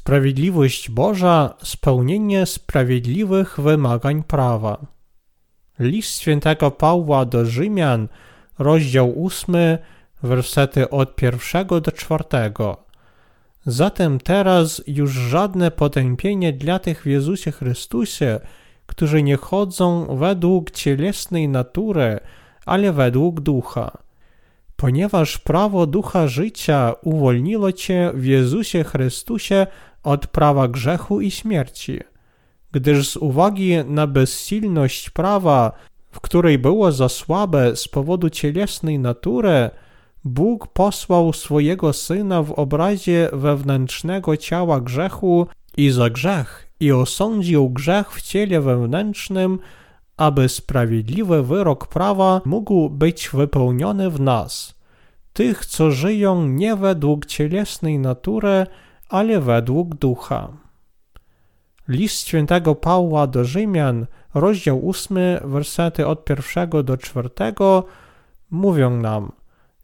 Sprawiedliwość Boża, spełnienie sprawiedliwych wymagań prawa. List świętego Pawła do Rzymian, rozdział 8, wersety od pierwszego do czwartego. Zatem teraz już żadne potępienie dla tych w Jezusie Chrystusie, którzy nie chodzą według cielesnej natury, ale według ducha. Ponieważ prawo ducha życia uwolniło cię w Jezusie Chrystusie od prawa grzechu i śmierci. Gdyż z uwagi na bezsilność prawa, w której było za słabe z powodu cielesnej natury, Bóg posłał swojego Syna w obrazie wewnętrznego ciała grzechu i za grzech i osądził grzech w ciele wewnętrznym, aby sprawiedliwy wyrok prawa mógł być wypełniony w nas, tych, co żyją nie według cielesnej natury, ale według ducha. List świętego Pawła do Rzymian, rozdział 8, wersety od pierwszego do czwartego, mówią nam,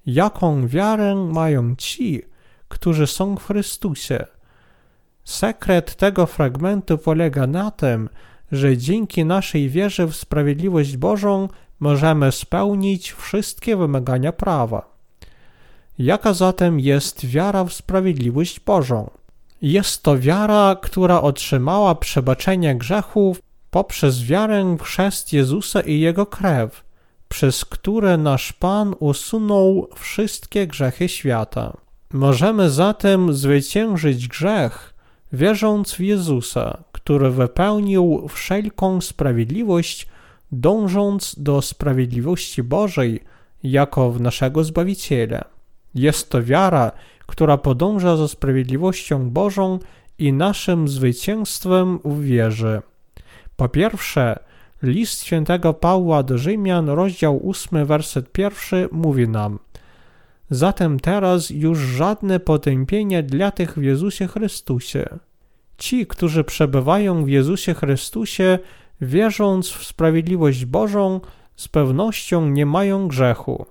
jaką wiarę mają ci, którzy są w Chrystusie. Sekret tego fragmentu polega na tym, że dzięki naszej wierze w sprawiedliwość Bożą możemy spełnić wszystkie wymagania prawa. Jaka zatem jest wiara w sprawiedliwość Bożą? Jest to wiara, która otrzymała przebaczenie grzechów poprzez wiarę w chrzest Jezusa i Jego krew, przez które nasz Pan usunął wszystkie grzechy świata. Możemy zatem zwyciężyć grzech, wierząc w Jezusa, który wypełnił wszelką sprawiedliwość, dążąc do sprawiedliwości Bożej jako w naszego Zbawiciela. Jest to wiara, która podąża za sprawiedliwością Bożą i naszym zwycięstwem w wierze. Po pierwsze, list świętego Pawła do Rzymian, rozdział 8, werset pierwszy mówi nam Zatem teraz już żadne potępienie dla tych w Jezusie Chrystusie. Ci, którzy przebywają w Jezusie Chrystusie, wierząc w sprawiedliwość Bożą, z pewnością nie mają grzechu.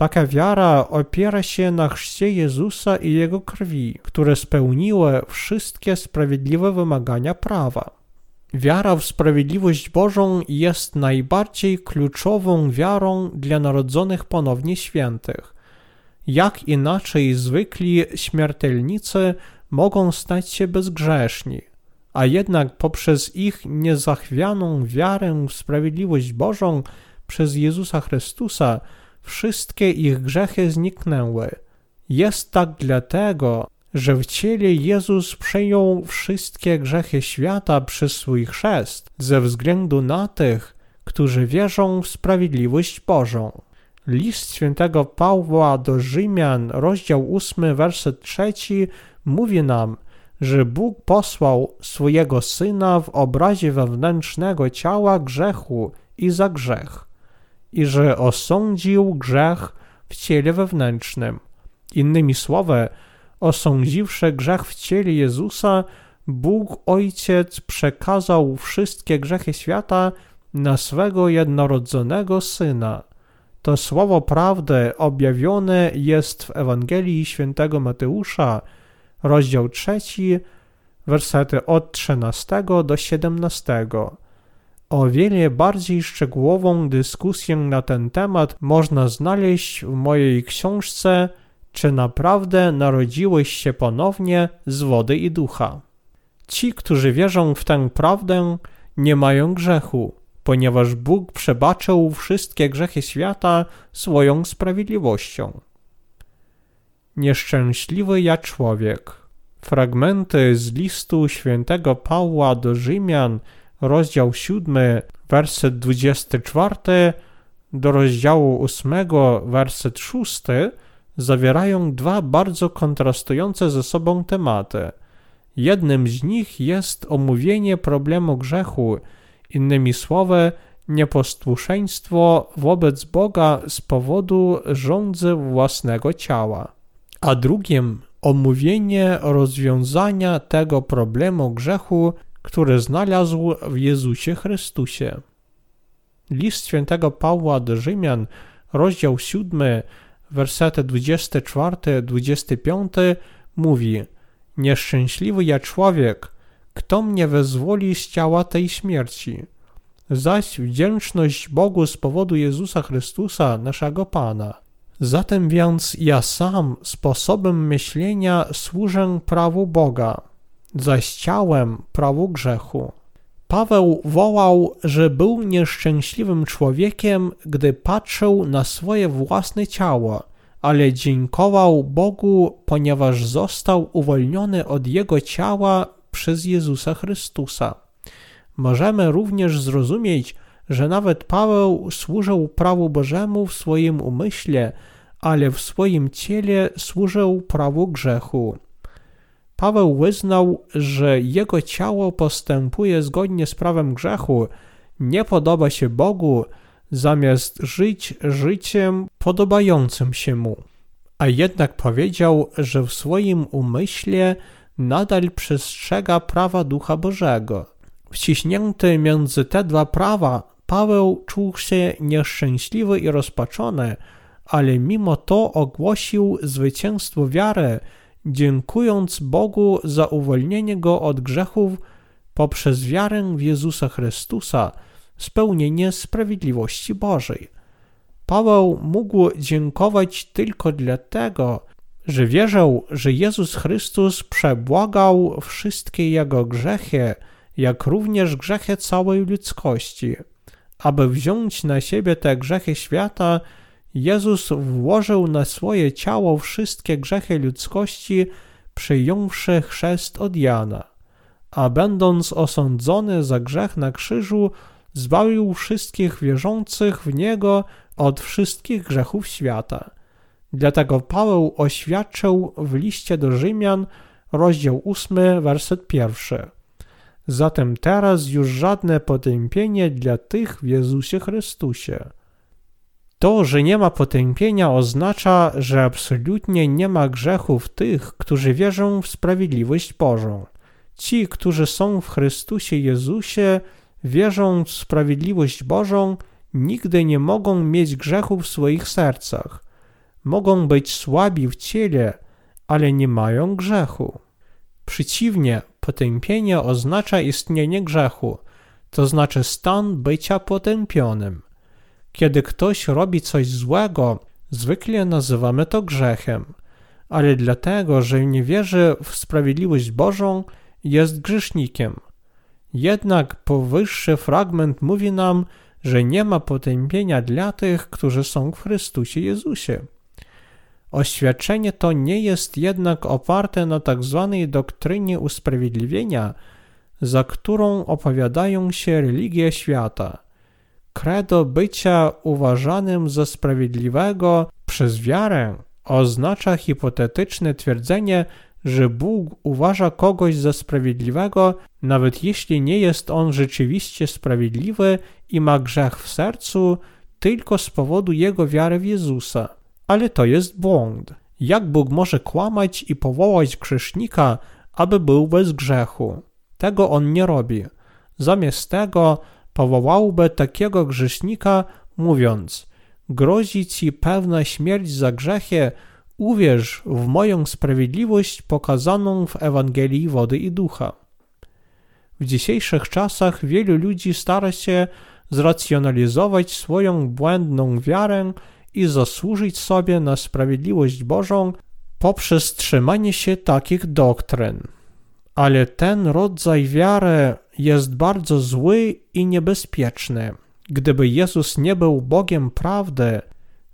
Taka wiara opiera się na chrzcie Jezusa i Jego krwi, które spełniły wszystkie sprawiedliwe wymagania prawa. Wiara w sprawiedliwość Bożą jest najbardziej kluczową wiarą dla narodzonych ponownie świętych. Jak inaczej zwykli śmiertelnicy mogą stać się bezgrzeszni, a jednak poprzez ich niezachwianą wiarę w sprawiedliwość Bożą przez Jezusa Chrystusa wszystkie ich grzechy zniknęły. Jest tak dlatego, że w ciele Jezus przejął wszystkie grzechy świata przez swój chrzest, ze względu na tych, którzy wierzą w sprawiedliwość Bożą. List świętego Pawła do Rzymian, rozdział 8, werset 3 mówi nam, że Bóg posłał swojego Syna w obrazie wewnętrznego ciała grzechu i za grzech i że osądził grzech w ciele wewnętrznym. Innymi słowy, osądziwszy grzech w ciele Jezusa, Bóg Ojciec przekazał wszystkie grzechy świata na swego jednorodzonego Syna. To słowo prawdy objawione jest w Ewangelii świętego Mateusza, rozdział 3, wersety od 13 do 17. O wiele bardziej szczegółową dyskusję na ten temat można znaleźć w mojej książce Czy naprawdę narodziłeś się ponownie z wody i ducha? Ci, którzy wierzą w tę prawdę, nie mają grzechu, ponieważ Bóg przebaczył wszystkie grzechy świata swoją sprawiedliwością. Nieszczęśliwy ja człowiek. Fragmenty z listu świętego Pawła do Rzymian – rozdział 7, werset 24 do rozdziału 8, werset 6 zawierają dwa bardzo kontrastujące ze sobą tematy. Jednym z nich jest omówienie problemu grzechu, innymi słowy, nieposłuszeństwo wobec Boga z powodu rządzy własnego ciała, a drugim omówienie rozwiązania tego problemu grzechu które znalazł w Jezusie Chrystusie. List świętego Pawła do Rzymian, rozdział 7, wersety 24-25 mówi: Nieszczęśliwy ja człowiek, kto mnie wyzwoli z ciała tej śmierci? Zaś wdzięczność Bogu z powodu Jezusa Chrystusa, naszego Pana. Zatem więc ja sam sposobem myślenia służę prawu Boga, zaś ciałem prawu grzechu. Paweł wołał, że był nieszczęśliwym człowiekiem, gdy patrzył na swoje własne ciało, ale dziękował Bogu, ponieważ został uwolniony od jego ciała przez Jezusa Chrystusa. Możemy również zrozumieć, że nawet Paweł służył prawu Bożemu w swoim umyśle, ale w swoim ciele służył prawu grzechu. Paweł wyznał, że jego ciało postępuje zgodnie z prawem grzechu, nie podoba się Bogu, zamiast żyć życiem podobającym się mu. A jednak powiedział, że w swoim umyśle nadal przestrzega prawa Ducha Bożego. Wciśnięty między te dwa prawa, Paweł czuł się nieszczęśliwy i rozpaczony, ale mimo to ogłosił zwycięstwo wiary, dziękując Bogu za uwolnienie go od grzechów poprzez wiarę w Jezusa Chrystusa, spełnienie sprawiedliwości Bożej. Paweł mógł dziękować tylko dlatego, że wierzył, że Jezus Chrystus przebłagał wszystkie jego grzechy, jak również grzechy całej ludzkości. Aby wziąć na siebie te grzechy świata, Jezus włożył na swoje ciało wszystkie grzechy ludzkości, przyjąwszy chrzest od Jana, a będąc osądzony za grzech na krzyżu, zbawił wszystkich wierzących w Niego od wszystkich grzechów świata. Dlatego Paweł oświadczył w liście do Rzymian, rozdział 8, werset pierwszy. Zatem teraz już żadne potępienie dla tych w Jezusie Chrystusie. To, że nie ma potępienia, oznacza, że absolutnie nie ma grzechów tych, którzy wierzą w sprawiedliwość Bożą. Ci, którzy są w Chrystusie Jezusie, wierzą w sprawiedliwość Bożą, nigdy nie mogą mieć grzechu w swoich sercach. Mogą być słabi w ciele, ale nie mają grzechu. Przeciwnie, potępienie oznacza istnienie grzechu, to znaczy stan bycia potępionym. Kiedy ktoś robi coś złego, zwykle nazywamy to grzechem, ale dlatego, że nie wierzy w sprawiedliwość Bożą, jest grzesznikiem. Jednak powyższy fragment mówi nam, że nie ma potępienia dla tych, którzy są w Chrystusie Jezusie. Oświadczenie to nie jest jednak oparte na tzw. Tak doktrynie usprawiedliwienia, za którą opowiadają się religie świata. Credo bycia uważanym za sprawiedliwego przez wiarę oznacza hipotetyczne twierdzenie, że Bóg uważa kogoś za sprawiedliwego, nawet jeśli nie jest on rzeczywiście sprawiedliwy i ma grzech w sercu, tylko z powodu jego wiary w Jezusa. Ale to jest błąd. Jak Bóg może kłamać i powołać grzesznika, aby był bez grzechu? Tego on nie robi. Zamiast tego powołałby takiego grzesznika, mówiąc: Grozi ci pewna śmierć za grzechy, uwierz w moją sprawiedliwość pokazaną w Ewangelii wody i ducha. W dzisiejszych czasach wielu ludzi stara się zracjonalizować swoją błędną wiarę i zasłużyć sobie na sprawiedliwość Bożą poprzez trzymanie się takich doktryn. Ale ten rodzaj wiary jest bardzo zły i niebezpieczny. Gdyby Jezus nie był Bogiem prawdy,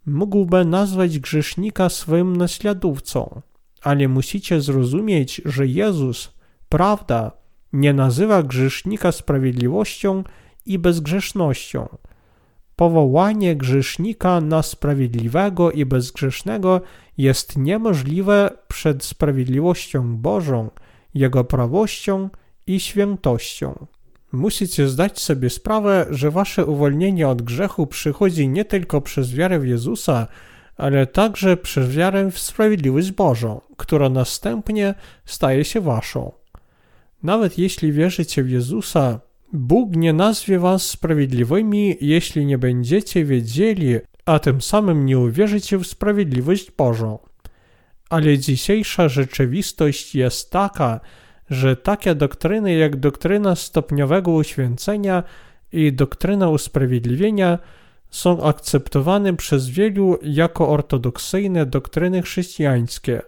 mógłby nazwać grzesznika swoim naśladowcą, ale musicie zrozumieć, że Jezus, prawda, nie nazywa grzesznika sprawiedliwością i bezgrzesznością. Powołanie grzesznika na sprawiedliwego i bezgrzesznego jest niemożliwe przed sprawiedliwością Bożą, Jego prawością i świętością. Musicie zdać sobie sprawę, że wasze uwolnienie od grzechu przychodzi nie tylko przez wiarę w Jezusa, ale także przez wiarę w sprawiedliwość Bożą, która następnie staje się waszą. Nawet jeśli wierzycie w Jezusa, Bóg nie nazwie was sprawiedliwymi, jeśli nie będziecie wiedzieli, a tym samym nie uwierzycie w sprawiedliwość Bożą. Ale dzisiejsza rzeczywistość jest taka, że takie doktryny jak doktryna stopniowego uświęcenia i doktryna usprawiedliwienia są akceptowane przez wielu jako ortodoksyjne doktryny chrześcijańskie,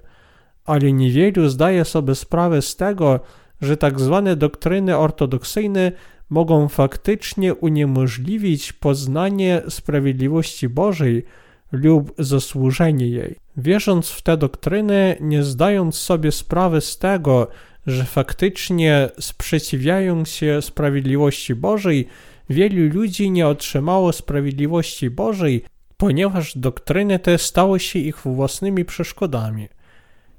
ale niewielu zdaje sobie sprawę z tego, że tak zwane doktryny ortodoksyjne mogą faktycznie uniemożliwić poznanie sprawiedliwości Bożej lub zasłużenie jej. Wierząc w te doktryny, nie zdając sobie sprawy z tego, że faktycznie sprzeciwiają się sprawiedliwości Bożej, wielu ludzi nie otrzymało sprawiedliwości Bożej, ponieważ doktryny te stały się ich własnymi przeszkodami.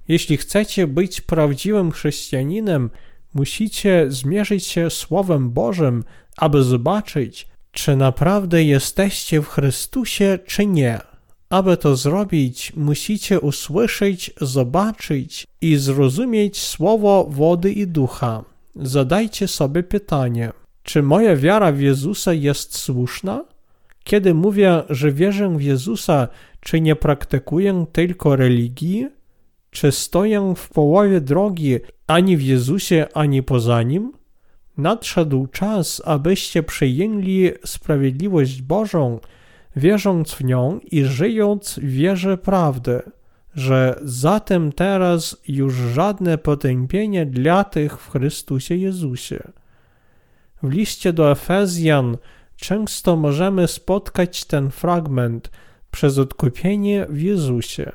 Jeśli chcecie być prawdziwym chrześcijaninem, musicie zmierzyć się Słowem Bożym, aby zobaczyć, czy naprawdę jesteście w Chrystusie, czy nie. Aby to zrobić, musicie usłyszeć, zobaczyć i zrozumieć słowo wody i ducha. Zadajcie sobie pytanie: czy moja wiara w Jezusa jest słuszna? Kiedy mówię, że wierzę w Jezusa, czy nie praktykuję tylko religii? Czy stoję w połowie drogi ani w Jezusie, ani poza nim? Nadszedł czas, abyście przyjęli sprawiedliwość Bożą, wierząc w nią i żyjąc w wierze prawdy, że zatem teraz już żadne potępienie dla tych w Chrystusie Jezusie. W liście do Efezjan często możemy spotkać ten fragment przez odkupienie w Jezusie.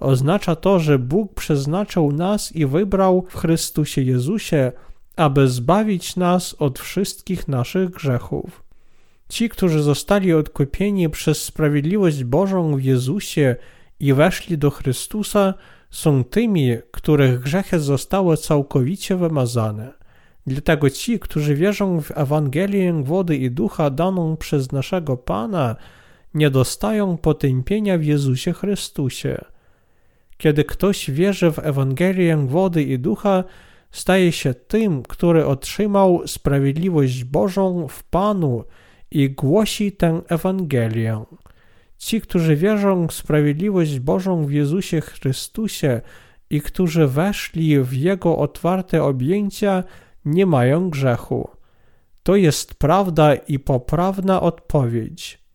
Oznacza to, że Bóg przeznaczył nas i wybrał w Chrystusie Jezusie, aby zbawić nas od wszystkich naszych grzechów. Ci, którzy zostali odkupieni przez sprawiedliwość Bożą w Jezusie i weszli do Chrystusa, są tymi, których grzechy zostały całkowicie wymazane. Dlatego ci, którzy wierzą w Ewangelię wody i ducha daną przez naszego Pana, nie dostają potępienia w Jezusie Chrystusie. Kiedy ktoś wierzy w Ewangelię wody i ducha, staje się tym, który otrzymał sprawiedliwość Bożą w Panu i głosi tę Ewangelię. Ci, którzy wierzą w sprawiedliwość Bożą w Jezusie Chrystusie i którzy weszli w Jego otwarte objęcia, nie mają grzechu. To jest prawda i poprawna odpowiedź.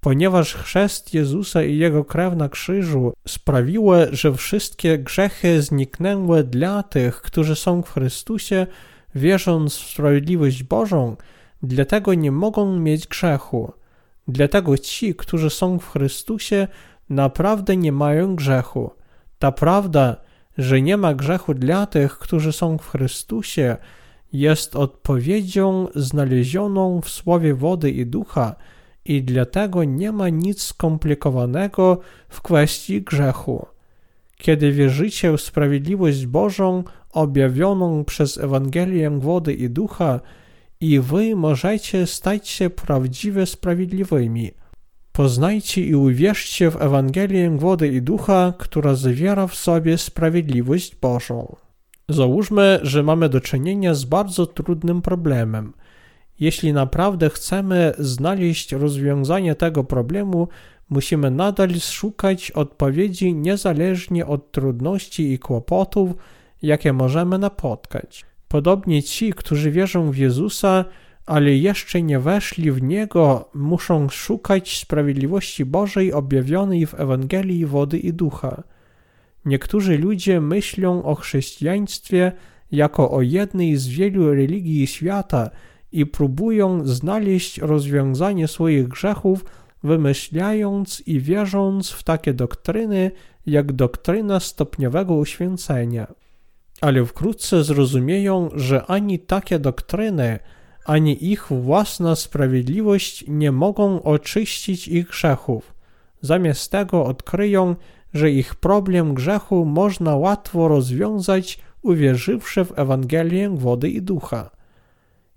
Ponieważ chrzest Jezusa i Jego krew na krzyżu sprawiły, że wszystkie grzechy zniknęły dla tych, którzy są w Chrystusie, wierząc w sprawiedliwość Bożą, dlatego nie mogą mieć grzechu. Dlatego ci, którzy są w Chrystusie, naprawdę nie mają grzechu. Ta prawda, że nie ma grzechu dla tych, którzy są w Chrystusie, jest odpowiedzią znalezioną w słowie wody i ducha i dlatego nie ma nic skomplikowanego w kwestii grzechu. Kiedy wierzycie w sprawiedliwość Bożą objawioną przez Ewangelię wody i ducha, i wy możecie stać się prawdziwie sprawiedliwymi. Poznajcie i uwierzcie w Ewangelię wody i ducha, która zawiera w sobie sprawiedliwość Bożą. Załóżmy, że mamy do czynienia z bardzo trudnym problemem. Jeśli naprawdę chcemy znaleźć rozwiązanie tego problemu, musimy nadal szukać odpowiedzi niezależnie od trudności i kłopotów, jakie możemy napotkać. Podobnie ci, którzy wierzą w Jezusa, ale jeszcze nie weszli w Niego, muszą szukać sprawiedliwości Bożej objawionej w Ewangelii wody i ducha. Niektórzy ludzie myślą o chrześcijaństwie jako o jednej z wielu religii świata i próbują znaleźć rozwiązanie swoich grzechów, wymyślając i wierząc w takie doktryny jak doktryna stopniowego uświęcenia. Ale wkrótce zrozumieją, że ani takie doktryny, ani ich własna sprawiedliwość nie mogą oczyścić ich grzechów. Zamiast tego odkryją, że ich problem grzechu można łatwo rozwiązać, uwierzywszy w Ewangelię wody i ducha.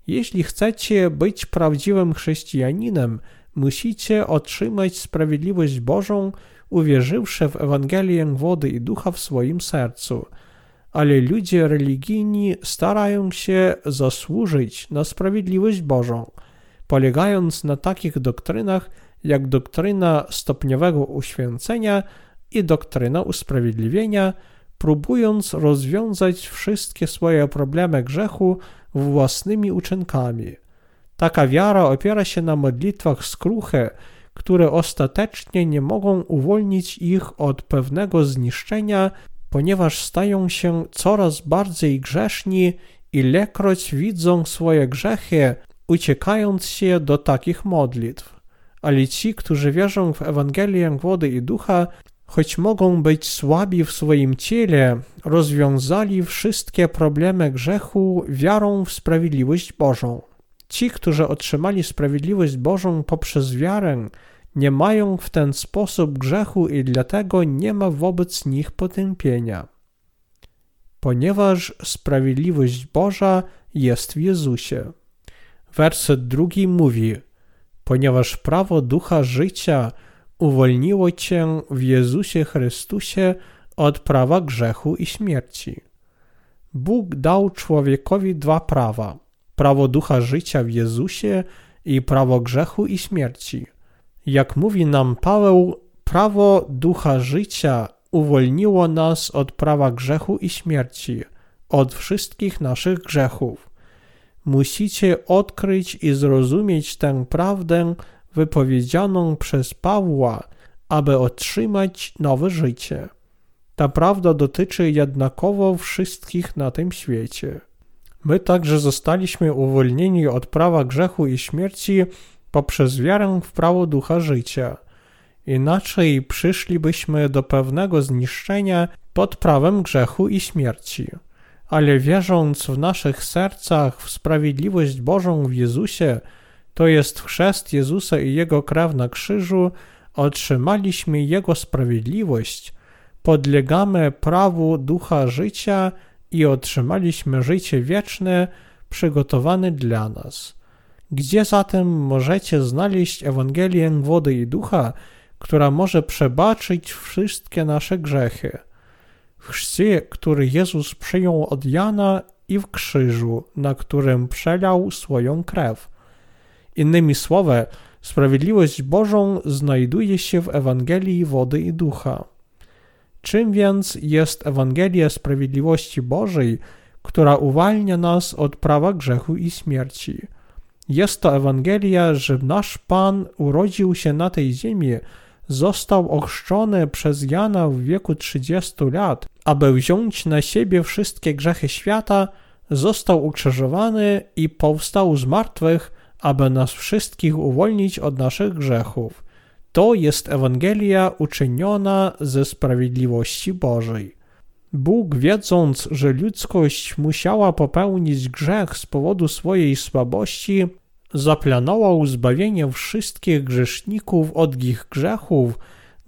Jeśli chcecie być prawdziwym chrześcijaninem, musicie otrzymać sprawiedliwość Bożą, uwierzywszy w Ewangelię wody i ducha w swoim sercu. Ale ludzie religijni starają się zasłużyć na sprawiedliwość Bożą, polegając na takich doktrynach jak doktryna stopniowego uświęcenia i doktrynę usprawiedliwienia, próbując rozwiązać wszystkie swoje problemy grzechu własnymi uczynkami. Taka wiara opiera się na modlitwach skruchy, które ostatecznie nie mogą uwolnić ich od pewnego zniszczenia, ponieważ stają się coraz bardziej grzeszni, ilekroć widzą swoje grzechy, uciekając się do takich modlitw. Ale ci, którzy wierzą w Ewangelię wody i ducha, choć mogą być słabi w swoim ciele, rozwiązali wszystkie problemy grzechu wiarą w sprawiedliwość Bożą. Ci, którzy otrzymali sprawiedliwość Bożą poprzez wiarę, nie mają w ten sposób grzechu i dlatego nie ma wobec nich potępienia. Ponieważ sprawiedliwość Boża jest w Jezusie. Werset drugi mówi: Ponieważ prawo ducha życia uwolniło cię w Jezusie Chrystusie od prawa grzechu i śmierci. Bóg dał człowiekowi dwa prawa: prawo ducha życia w Jezusie i prawo grzechu i śmierci. Jak mówi nam Paweł, prawo ducha życia uwolniło nas od prawa grzechu i śmierci, od wszystkich naszych grzechów. Musicie odkryć i zrozumieć tę prawdę wypowiedzianą przez Pawła, aby otrzymać nowe życie. Ta prawda dotyczy jednakowo wszystkich na tym świecie. My także zostaliśmy uwolnieni od prawa grzechu i śmierci poprzez wiarę w prawo ducha życia. Inaczej przyszlibyśmy do pewnego zniszczenia pod prawem grzechu i śmierci. Ale wierząc w naszych sercach w sprawiedliwość Bożą w Jezusie, to jest chrzest Jezusa i Jego krew na krzyżu, otrzymaliśmy Jego sprawiedliwość, podlegamy prawu ducha życia i otrzymaliśmy życie wieczne przygotowane dla nas. Gdzie zatem możecie znaleźć Ewangelię wody i ducha, która może przebaczyć wszystkie nasze grzechy? W chrzcie, który Jezus przyjął od Jana i w krzyżu, na którym przelał swoją krew. Innymi słowy, sprawiedliwość Bożą znajduje się w Ewangelii wody i ducha. Czym więc jest Ewangelia Sprawiedliwości Bożej, która uwalnia nas od prawa grzechu i śmierci? Jest to Ewangelia, że nasz Pan urodził się na tej ziemi, został ochrzczony przez Jana w wieku 30 lat, aby wziąć na siebie wszystkie grzechy świata, został ukrzyżowany i powstał z martwych, aby nas wszystkich uwolnić od naszych grzechów. To jest Ewangelia uczyniona ze sprawiedliwości Bożej. Bóg, wiedząc, że ludzkość musiała popełnić grzech z powodu swojej słabości, zaplanował zbawienie wszystkich grzeszników od ich grzechów,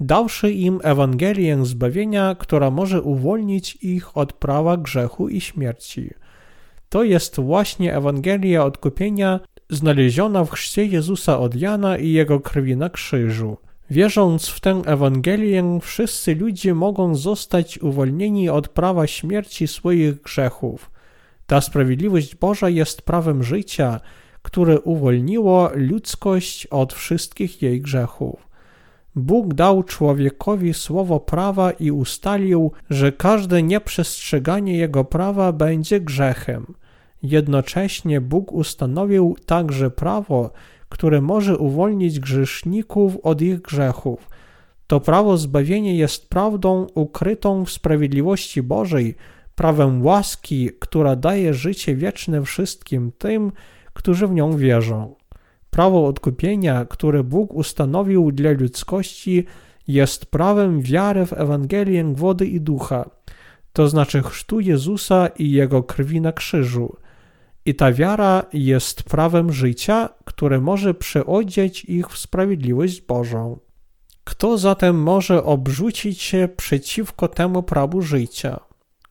dawszy im Ewangelię zbawienia, która może uwolnić ich od prawa grzechu i śmierci. To jest właśnie Ewangelia odkupienia znaleziona w chrzcie Jezusa od Jana i jego krwi na krzyżu. Wierząc w tę Ewangelię, wszyscy ludzie mogą zostać uwolnieni od prawa śmierci swoich grzechów. Ta sprawiedliwość Boża jest prawem życia, które uwolniło ludzkość od wszystkich jej grzechów. Bóg dał człowiekowi słowo prawa i ustalił, że każde nieprzestrzeganie jego prawa będzie grzechem. Jednocześnie Bóg ustanowił także prawo, które może uwolnić grzeszników od ich grzechów. To prawo zbawienia jest prawdą ukrytą w sprawiedliwości Bożej, prawem łaski, która daje życie wieczne wszystkim tym, którzy w nią wierzą. Prawo odkupienia, które Bóg ustanowił dla ludzkości, jest prawem wiary w Ewangelię wody i ducha, to znaczy chrztu Jezusa i Jego krwi na krzyżu. I ta wiara jest prawem życia, które może przeodzieć ich w sprawiedliwość Bożą. Kto zatem może obrzucić się przeciwko temu prawu życia?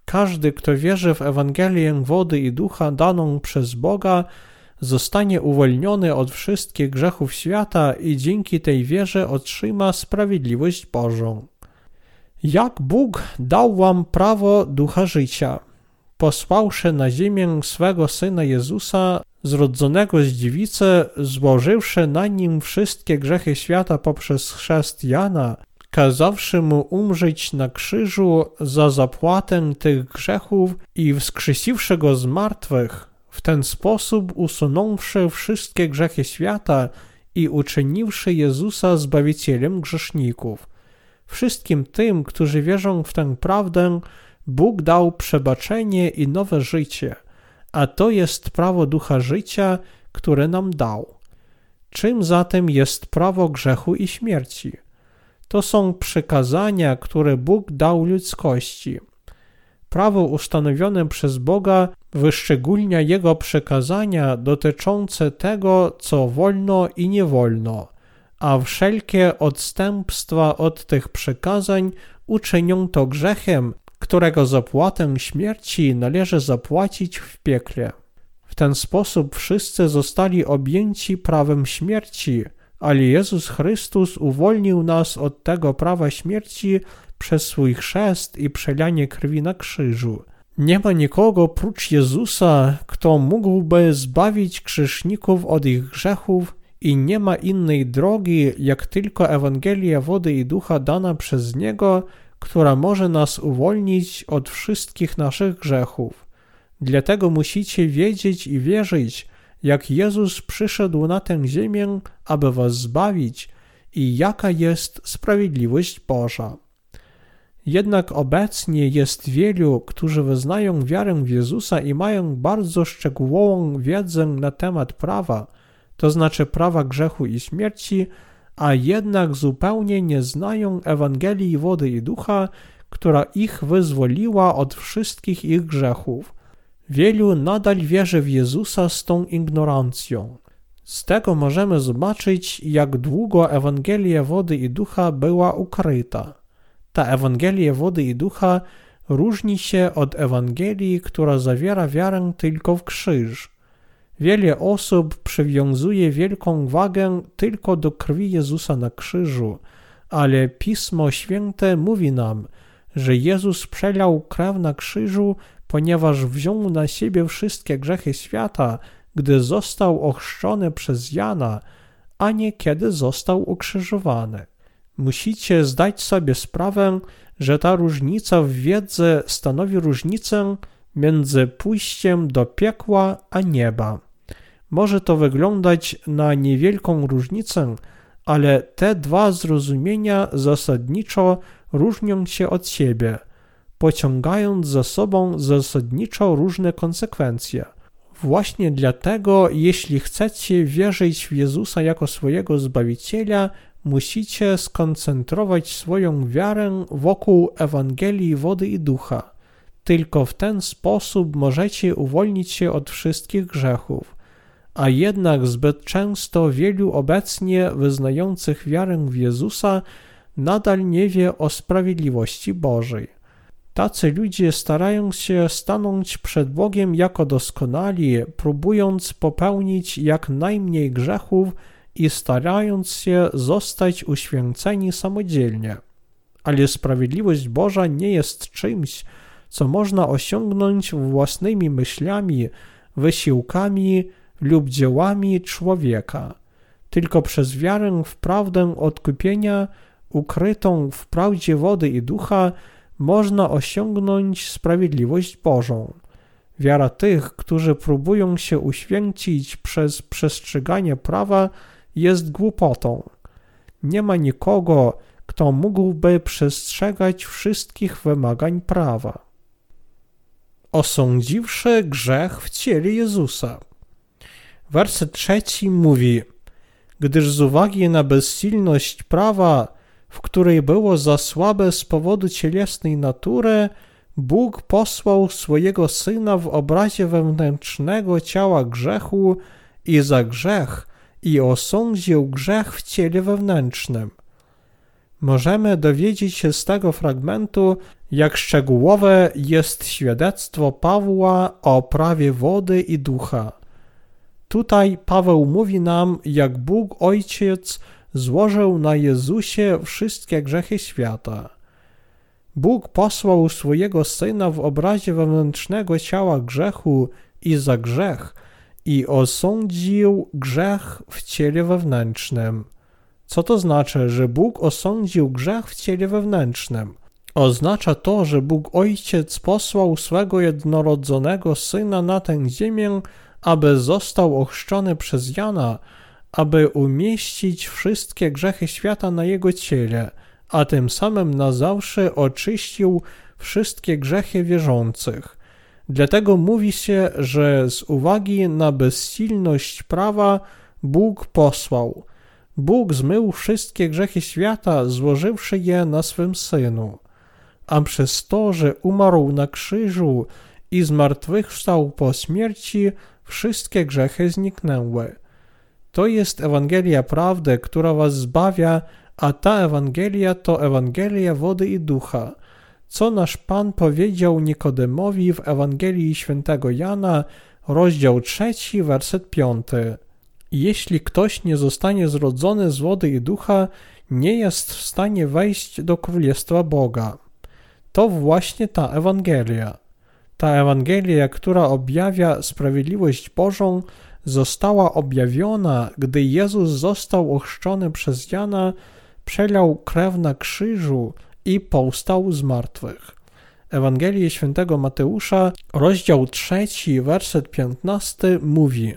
Każdy, kto wierzy w Ewangelię wody i ducha daną przez Boga, zostanie uwolniony od wszystkich grzechów świata i dzięki tej wierze otrzyma sprawiedliwość Bożą. Jak Bóg dał wam prawo ducha życia, posłałszy na ziemię swego Syna Jezusa, zrodzonego z dziewicy, złożywszy na nim wszystkie grzechy świata poprzez chrzest Jana, kazawszy mu umrzeć na krzyżu za zapłatę tych grzechów i wskrzesiwszy go z martwych, w ten sposób usunąwszy wszystkie grzechy świata i uczyniwszy Jezusa Zbawicielem grzeszników. Wszystkim tym, którzy wierzą w tę prawdę, Bóg dał przebaczenie i nowe życie, a to jest prawo ducha życia, które nam dał. Czym zatem jest prawo grzechu i śmierci? To są przykazania, które Bóg dał ludzkości. Prawo ustanowione przez Boga wyszczególnia Jego przekazania dotyczące tego, co wolno i nie wolno, a wszelkie odstępstwa od tych przekazań uczynią to grzechem, którego zapłatę śmierci należy zapłacić w piekle. W ten sposób wszyscy zostali objęci prawem śmierci, ale Jezus Chrystus uwolnił nas od tego prawa śmierci przez swój chrzest i przelanie krwi na krzyżu. Nie ma nikogo prócz Jezusa, kto mógłby zbawić grzeszników od ich grzechów i nie ma innej drogi, jak tylko Ewangelia wody i ducha dana przez Niego, która może nas uwolnić od wszystkich naszych grzechów. Dlatego musicie wiedzieć i wierzyć, jak Jezus przyszedł na tę ziemię, aby was zbawić i jaka jest sprawiedliwość Boża. Jednak obecnie jest wielu, którzy wyznają wiarę w Jezusa i mają bardzo szczegółową wiedzę na temat prawa, to znaczy prawa grzechu i śmierci, a jednak zupełnie nie znają Ewangelii wody i ducha, która ich wyzwoliła od wszystkich ich grzechów. Wielu nadal wierzy w Jezusa z tą ignorancją. Z tego możemy zobaczyć, jak długo Ewangelia wody i ducha była ukryta. Ta Ewangelia wody i ducha różni się od Ewangelii, która zawiera wiarę tylko w krzyż. Wiele osób przywiązuje wielką wagę tylko do krwi Jezusa na krzyżu, ale Pismo Święte mówi nam, że Jezus przelał krew na krzyżu, ponieważ wziął na siebie wszystkie grzechy świata, gdy został ochrzczony przez Jana, a nie kiedy został ukrzyżowany. Musicie zdać sobie sprawę, że ta różnica w wiedzy stanowi różnicę między pójściem do piekła a nieba. Może to wyglądać na niewielką różnicę, ale te dwa zrozumienia zasadniczo różnią się od siebie, pociągając za sobą zasadniczo różne konsekwencje. Właśnie dlatego, jeśli chcecie wierzyć w Jezusa jako swojego Zbawiciela, musicie skoncentrować swoją wiarę wokół Ewangelii wody i ducha. Tylko w ten sposób możecie uwolnić się od wszystkich grzechów a jednak zbyt często wielu obecnie wyznających wiarę w Jezusa nadal nie wie o sprawiedliwości Bożej. Tacy ludzie starają się stanąć przed Bogiem jako doskonali, próbując popełnić jak najmniej grzechów i starając się zostać uświęceni samodzielnie. Ale sprawiedliwość Boża nie jest czymś, co można osiągnąć własnymi myślami, wysiłkami lub dziełami człowieka, tylko przez wiarę w prawdę odkupienia ukrytą w prawdzie wody i ducha można osiągnąć sprawiedliwość Bożą. Wiara tych, którzy próbują się uświęcić przez przestrzeganie prawa, jest głupotą. Nie ma nikogo, kto mógłby przestrzegać wszystkich wymagań prawa. Osądziwszy grzech w ciele Jezusa. Werset trzeci mówi: Gdyż z uwagi na bezsilność prawa, w której było za słabe z powodu cielesnej natury, Bóg posłał swojego syna w obrazie wewnętrznego ciała grzechu i za grzech i osądził grzech w ciele wewnętrznym. Możemy dowiedzieć się z tego fragmentu, jak szczegółowe jest świadectwo Pawła o prawie wody i ducha. Tutaj Paweł mówi nam, jak Bóg Ojciec złożył na Jezusie wszystkie grzechy świata. Bóg posłał swojego Syna w obrazie wewnętrznego ciała grzechu i za grzech i osądził grzech w ciele wewnętrznym. Co to znaczy, że Bóg osądził grzech w ciele wewnętrznym? Oznacza to, że Bóg Ojciec posłał swego jednorodzonego Syna na tę ziemię, aby został ochrzczony przez Jana, aby umieścić wszystkie grzechy świata na jego ciele, a tym samym na zawsze oczyścił wszystkie grzechy wierzących. Dlatego mówi się, że z uwagi na bezsilność prawa Bóg posłał. Bóg zmył wszystkie grzechy świata, złożywszy je na swym Synu. A przez to, że umarł na krzyżu i zmartwychwstał po śmierci, wszystkie grzechy zniknęły. To jest Ewangelia prawdy, która was zbawia, a ta Ewangelia to Ewangelia wody i ducha. Co nasz Pan powiedział Nikodemowi w Ewangelii świętego Jana, rozdział trzeci, werset piąty. Jeśli ktoś nie zostanie zrodzony z wody i ducha, nie jest w stanie wejść do Królestwa Boga. To właśnie ta Ewangelia. Ta Ewangelia, która objawia sprawiedliwość Bożą, została objawiona, gdy Jezus został ochrzczony przez Jana, przelał krew na krzyżu i powstał z martwych. Ewangelia świętego Mateusza, rozdział 3, werset 15 mówi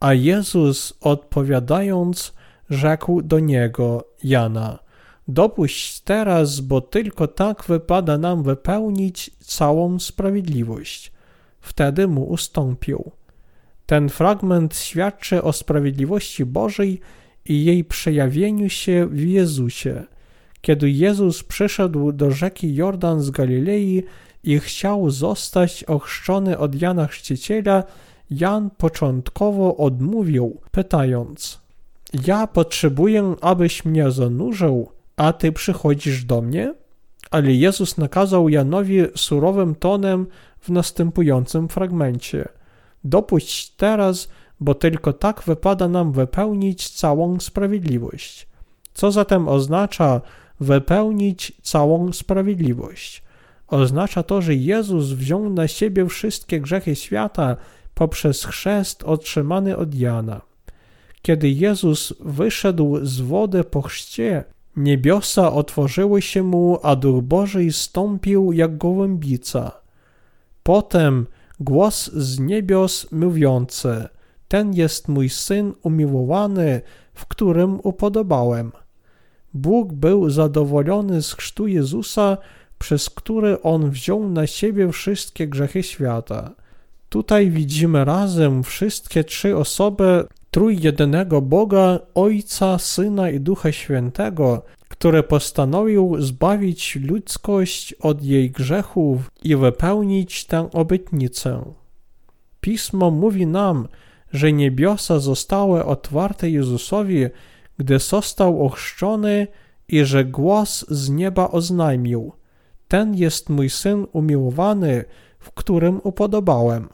A Jezus odpowiadając rzekł do niego, Jana, dopuść teraz, bo tylko tak wypada nam wypełnić całą sprawiedliwość. Wtedy mu ustąpił. Ten fragment świadczy o sprawiedliwości Bożej i jej przejawieniu się w Jezusie. Kiedy Jezus przyszedł do rzeki Jordan z Galilei i chciał zostać ochrzczony od Jana Chrzciciela, Jan początkowo odmówił, pytając: Ja potrzebuję, abyś mnie zanurzył, a ty przychodzisz do mnie? Ale Jezus nakazał Janowi surowym tonem w następującym fragmencie: Dopuść teraz, bo tylko tak wypada nam wypełnić całą sprawiedliwość. Co zatem oznacza wypełnić całą sprawiedliwość? Oznacza to, że Jezus wziął na siebie wszystkie grzechy świata poprzez chrzest otrzymany od Jana. Kiedy Jezus wyszedł z wody po chrzcie, niebiosa otworzyły się mu, a Duch Boży stąpił jak gołębica. Potem głos z niebios mówiący: Ten jest mój syn umiłowany, w którym upodobałem. Bóg był zadowolony z chrztu Jezusa, przez który on wziął na siebie wszystkie grzechy świata. Tutaj widzimy razem wszystkie trzy osoby trójjedynego Boga, Ojca, Syna i Ducha Świętego, który postanowił zbawić ludzkość od jej grzechów i wypełnić tę obietnicę. Pismo mówi nam, że niebiosa zostały otwarte Jezusowi, gdy został ochrzczony i że głos z nieba oznajmił: Ten jest mój syn umiłowany, w którym upodobałem.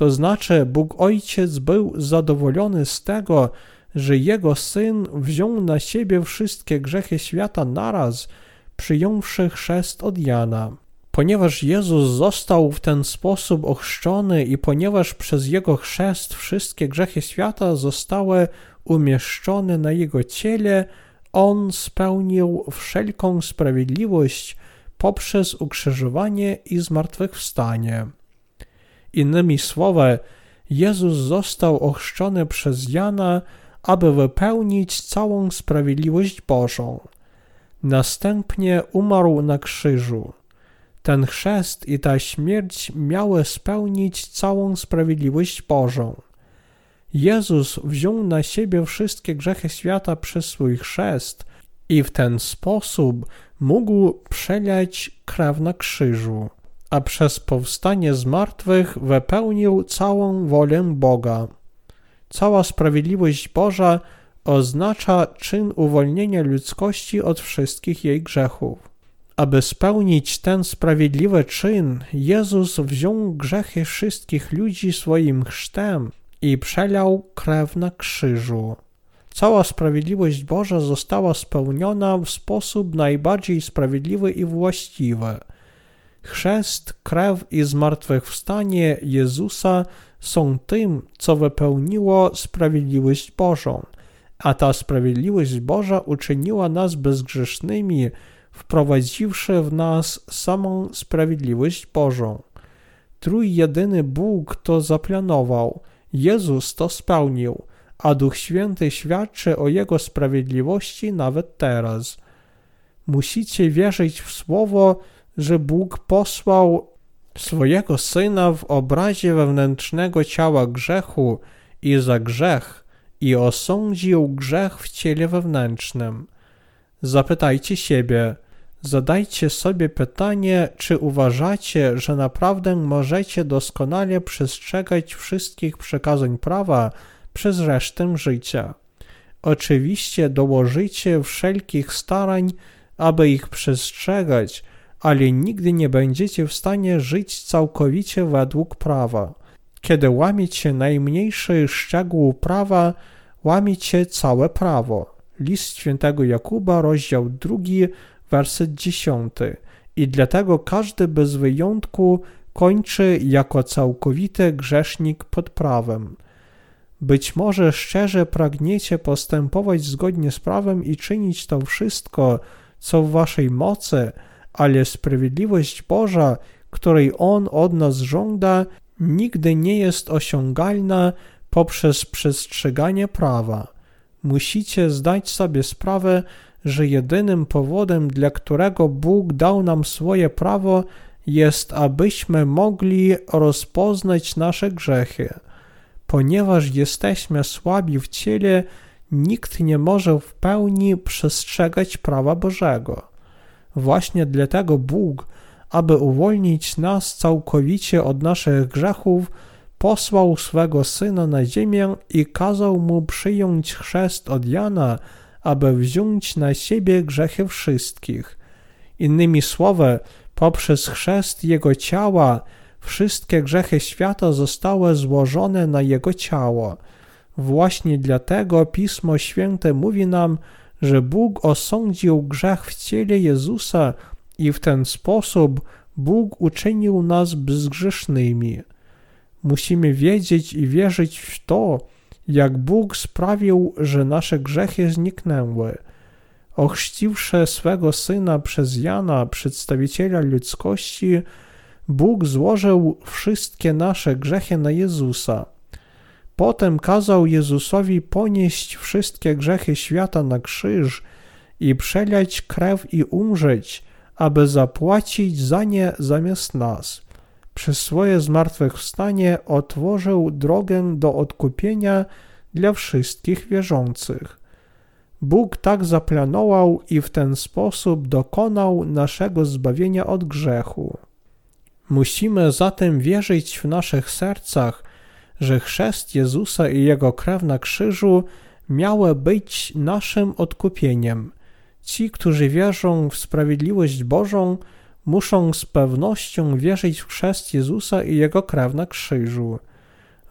To znaczy, Bóg Ojciec był zadowolony z tego, że Jego Syn wziął na siebie wszystkie grzechy świata naraz, przyjąwszy chrzest od Jana. Ponieważ Jezus został w ten sposób ochrzczony i ponieważ przez Jego chrzest wszystkie grzechy świata zostały umieszczone na Jego ciele, On spełnił wszelką sprawiedliwość poprzez ukrzyżowanie i zmartwychwstanie. Innymi słowy, Jezus został ochrzczony przez Jana, aby wypełnić całą sprawiedliwość Bożą. Następnie umarł na krzyżu. Ten chrzest i ta śmierć miały spełnić całą sprawiedliwość Bożą. Jezus wziął na siebie wszystkie grzechy świata przez swój chrzest i w ten sposób mógł przelać krew na krzyżu a przez powstanie z martwych wypełnił całą wolę Boga. Cała sprawiedliwość Boża oznacza czyn uwolnienia ludzkości od wszystkich jej grzechów. Aby spełnić ten sprawiedliwy czyn, Jezus wziął grzechy wszystkich ludzi swoim chrztem i przelał krew na krzyżu. Cała sprawiedliwość Boża została spełniona w sposób najbardziej sprawiedliwy i właściwy – Chrzest, krew i zmartwychwstanie Jezusa są tym, co wypełniło sprawiedliwość Bożą, a ta sprawiedliwość Boża uczyniła nas bezgrzesznymi, wprowadziwszy w nas samą sprawiedliwość Bożą. Trójjedyny Bóg to zaplanował, Jezus to spełnił, a Duch Święty świadczy o Jego sprawiedliwości nawet teraz. Musicie wierzyć w słowo, że Bóg posłał swojego Syna w obrazie wewnętrznego ciała grzechu i za grzech i osądził grzech w ciele wewnętrznym. Zapytajcie siebie, zadajcie sobie pytanie, czy uważacie, że naprawdę możecie doskonale przestrzegać wszystkich przekazań prawa przez resztę życia. Oczywiście dołożycie wszelkich starań, aby ich przestrzegać, ale nigdy nie będziecie w stanie żyć całkowicie według prawa. Kiedy łamiecie najmniejszy szczegół prawa, łamiecie całe prawo. List świętego Jakuba, rozdział 2, werset 10. I dlatego każdy bez wyjątku kończy jako całkowity grzesznik pod prawem. Być może szczerze pragniecie postępować zgodnie z prawem i czynić to wszystko, co w waszej mocy, ale sprawiedliwość Boża, której On od nas żąda, nigdy nie jest osiągalna poprzez przestrzeganie prawa. Musicie zdać sobie sprawę, że jedynym powodem, dla którego Bóg dał nam swoje prawo, jest, abyśmy mogli rozpoznać nasze grzechy. Ponieważ jesteśmy słabi w ciele, nikt nie może w pełni przestrzegać prawa Bożego. Właśnie dlatego Bóg, aby uwolnić nas całkowicie od naszych grzechów, posłał swego Syna na ziemię i kazał mu przyjąć chrzest od Jana, aby wziąć na siebie grzechy wszystkich. Innymi słowy, poprzez chrzest Jego ciała wszystkie grzechy świata zostały złożone na Jego ciało. Właśnie dlatego Pismo Święte mówi nam, że Bóg osądził grzech w ciele Jezusa i w ten sposób Bóg uczynił nas bezgrzesznymi. Musimy wiedzieć i wierzyć w to, jak Bóg sprawił, że nasze grzechy zniknęły. Ochrzciwszy swego Syna przez Jana, przedstawiciela ludzkości, Bóg złożył wszystkie nasze grzechy na Jezusa. Potem kazał Jezusowi ponieść wszystkie grzechy świata na krzyż i przelać krew i umrzeć, aby zapłacić za nie zamiast nas. Przez swoje zmartwychwstanie otworzył drogę do odkupienia dla wszystkich wierzących. Bóg tak zaplanował i w ten sposób dokonał naszego zbawienia od grzechu. Musimy zatem wierzyć w naszych sercach, że chrzest Jezusa i Jego krew na krzyżu miały być naszym odkupieniem. Ci, którzy wierzą w sprawiedliwość Bożą, muszą z pewnością wierzyć w chrzest Jezusa i Jego krew na krzyżu.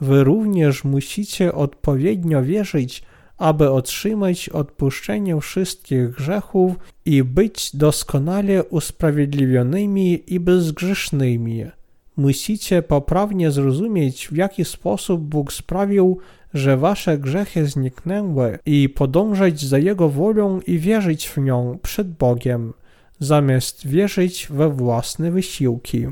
Wy również musicie odpowiednio wierzyć, aby otrzymać odpuszczenie wszystkich grzechów i być doskonale usprawiedliwionymi i bezgrzesznymi. Musicie poprawnie zrozumieć, w jaki sposób Bóg sprawił, że wasze grzechy zniknęły i podążać za Jego wolą i wierzyć w nią przed Bogiem, zamiast wierzyć we własne wysiłki.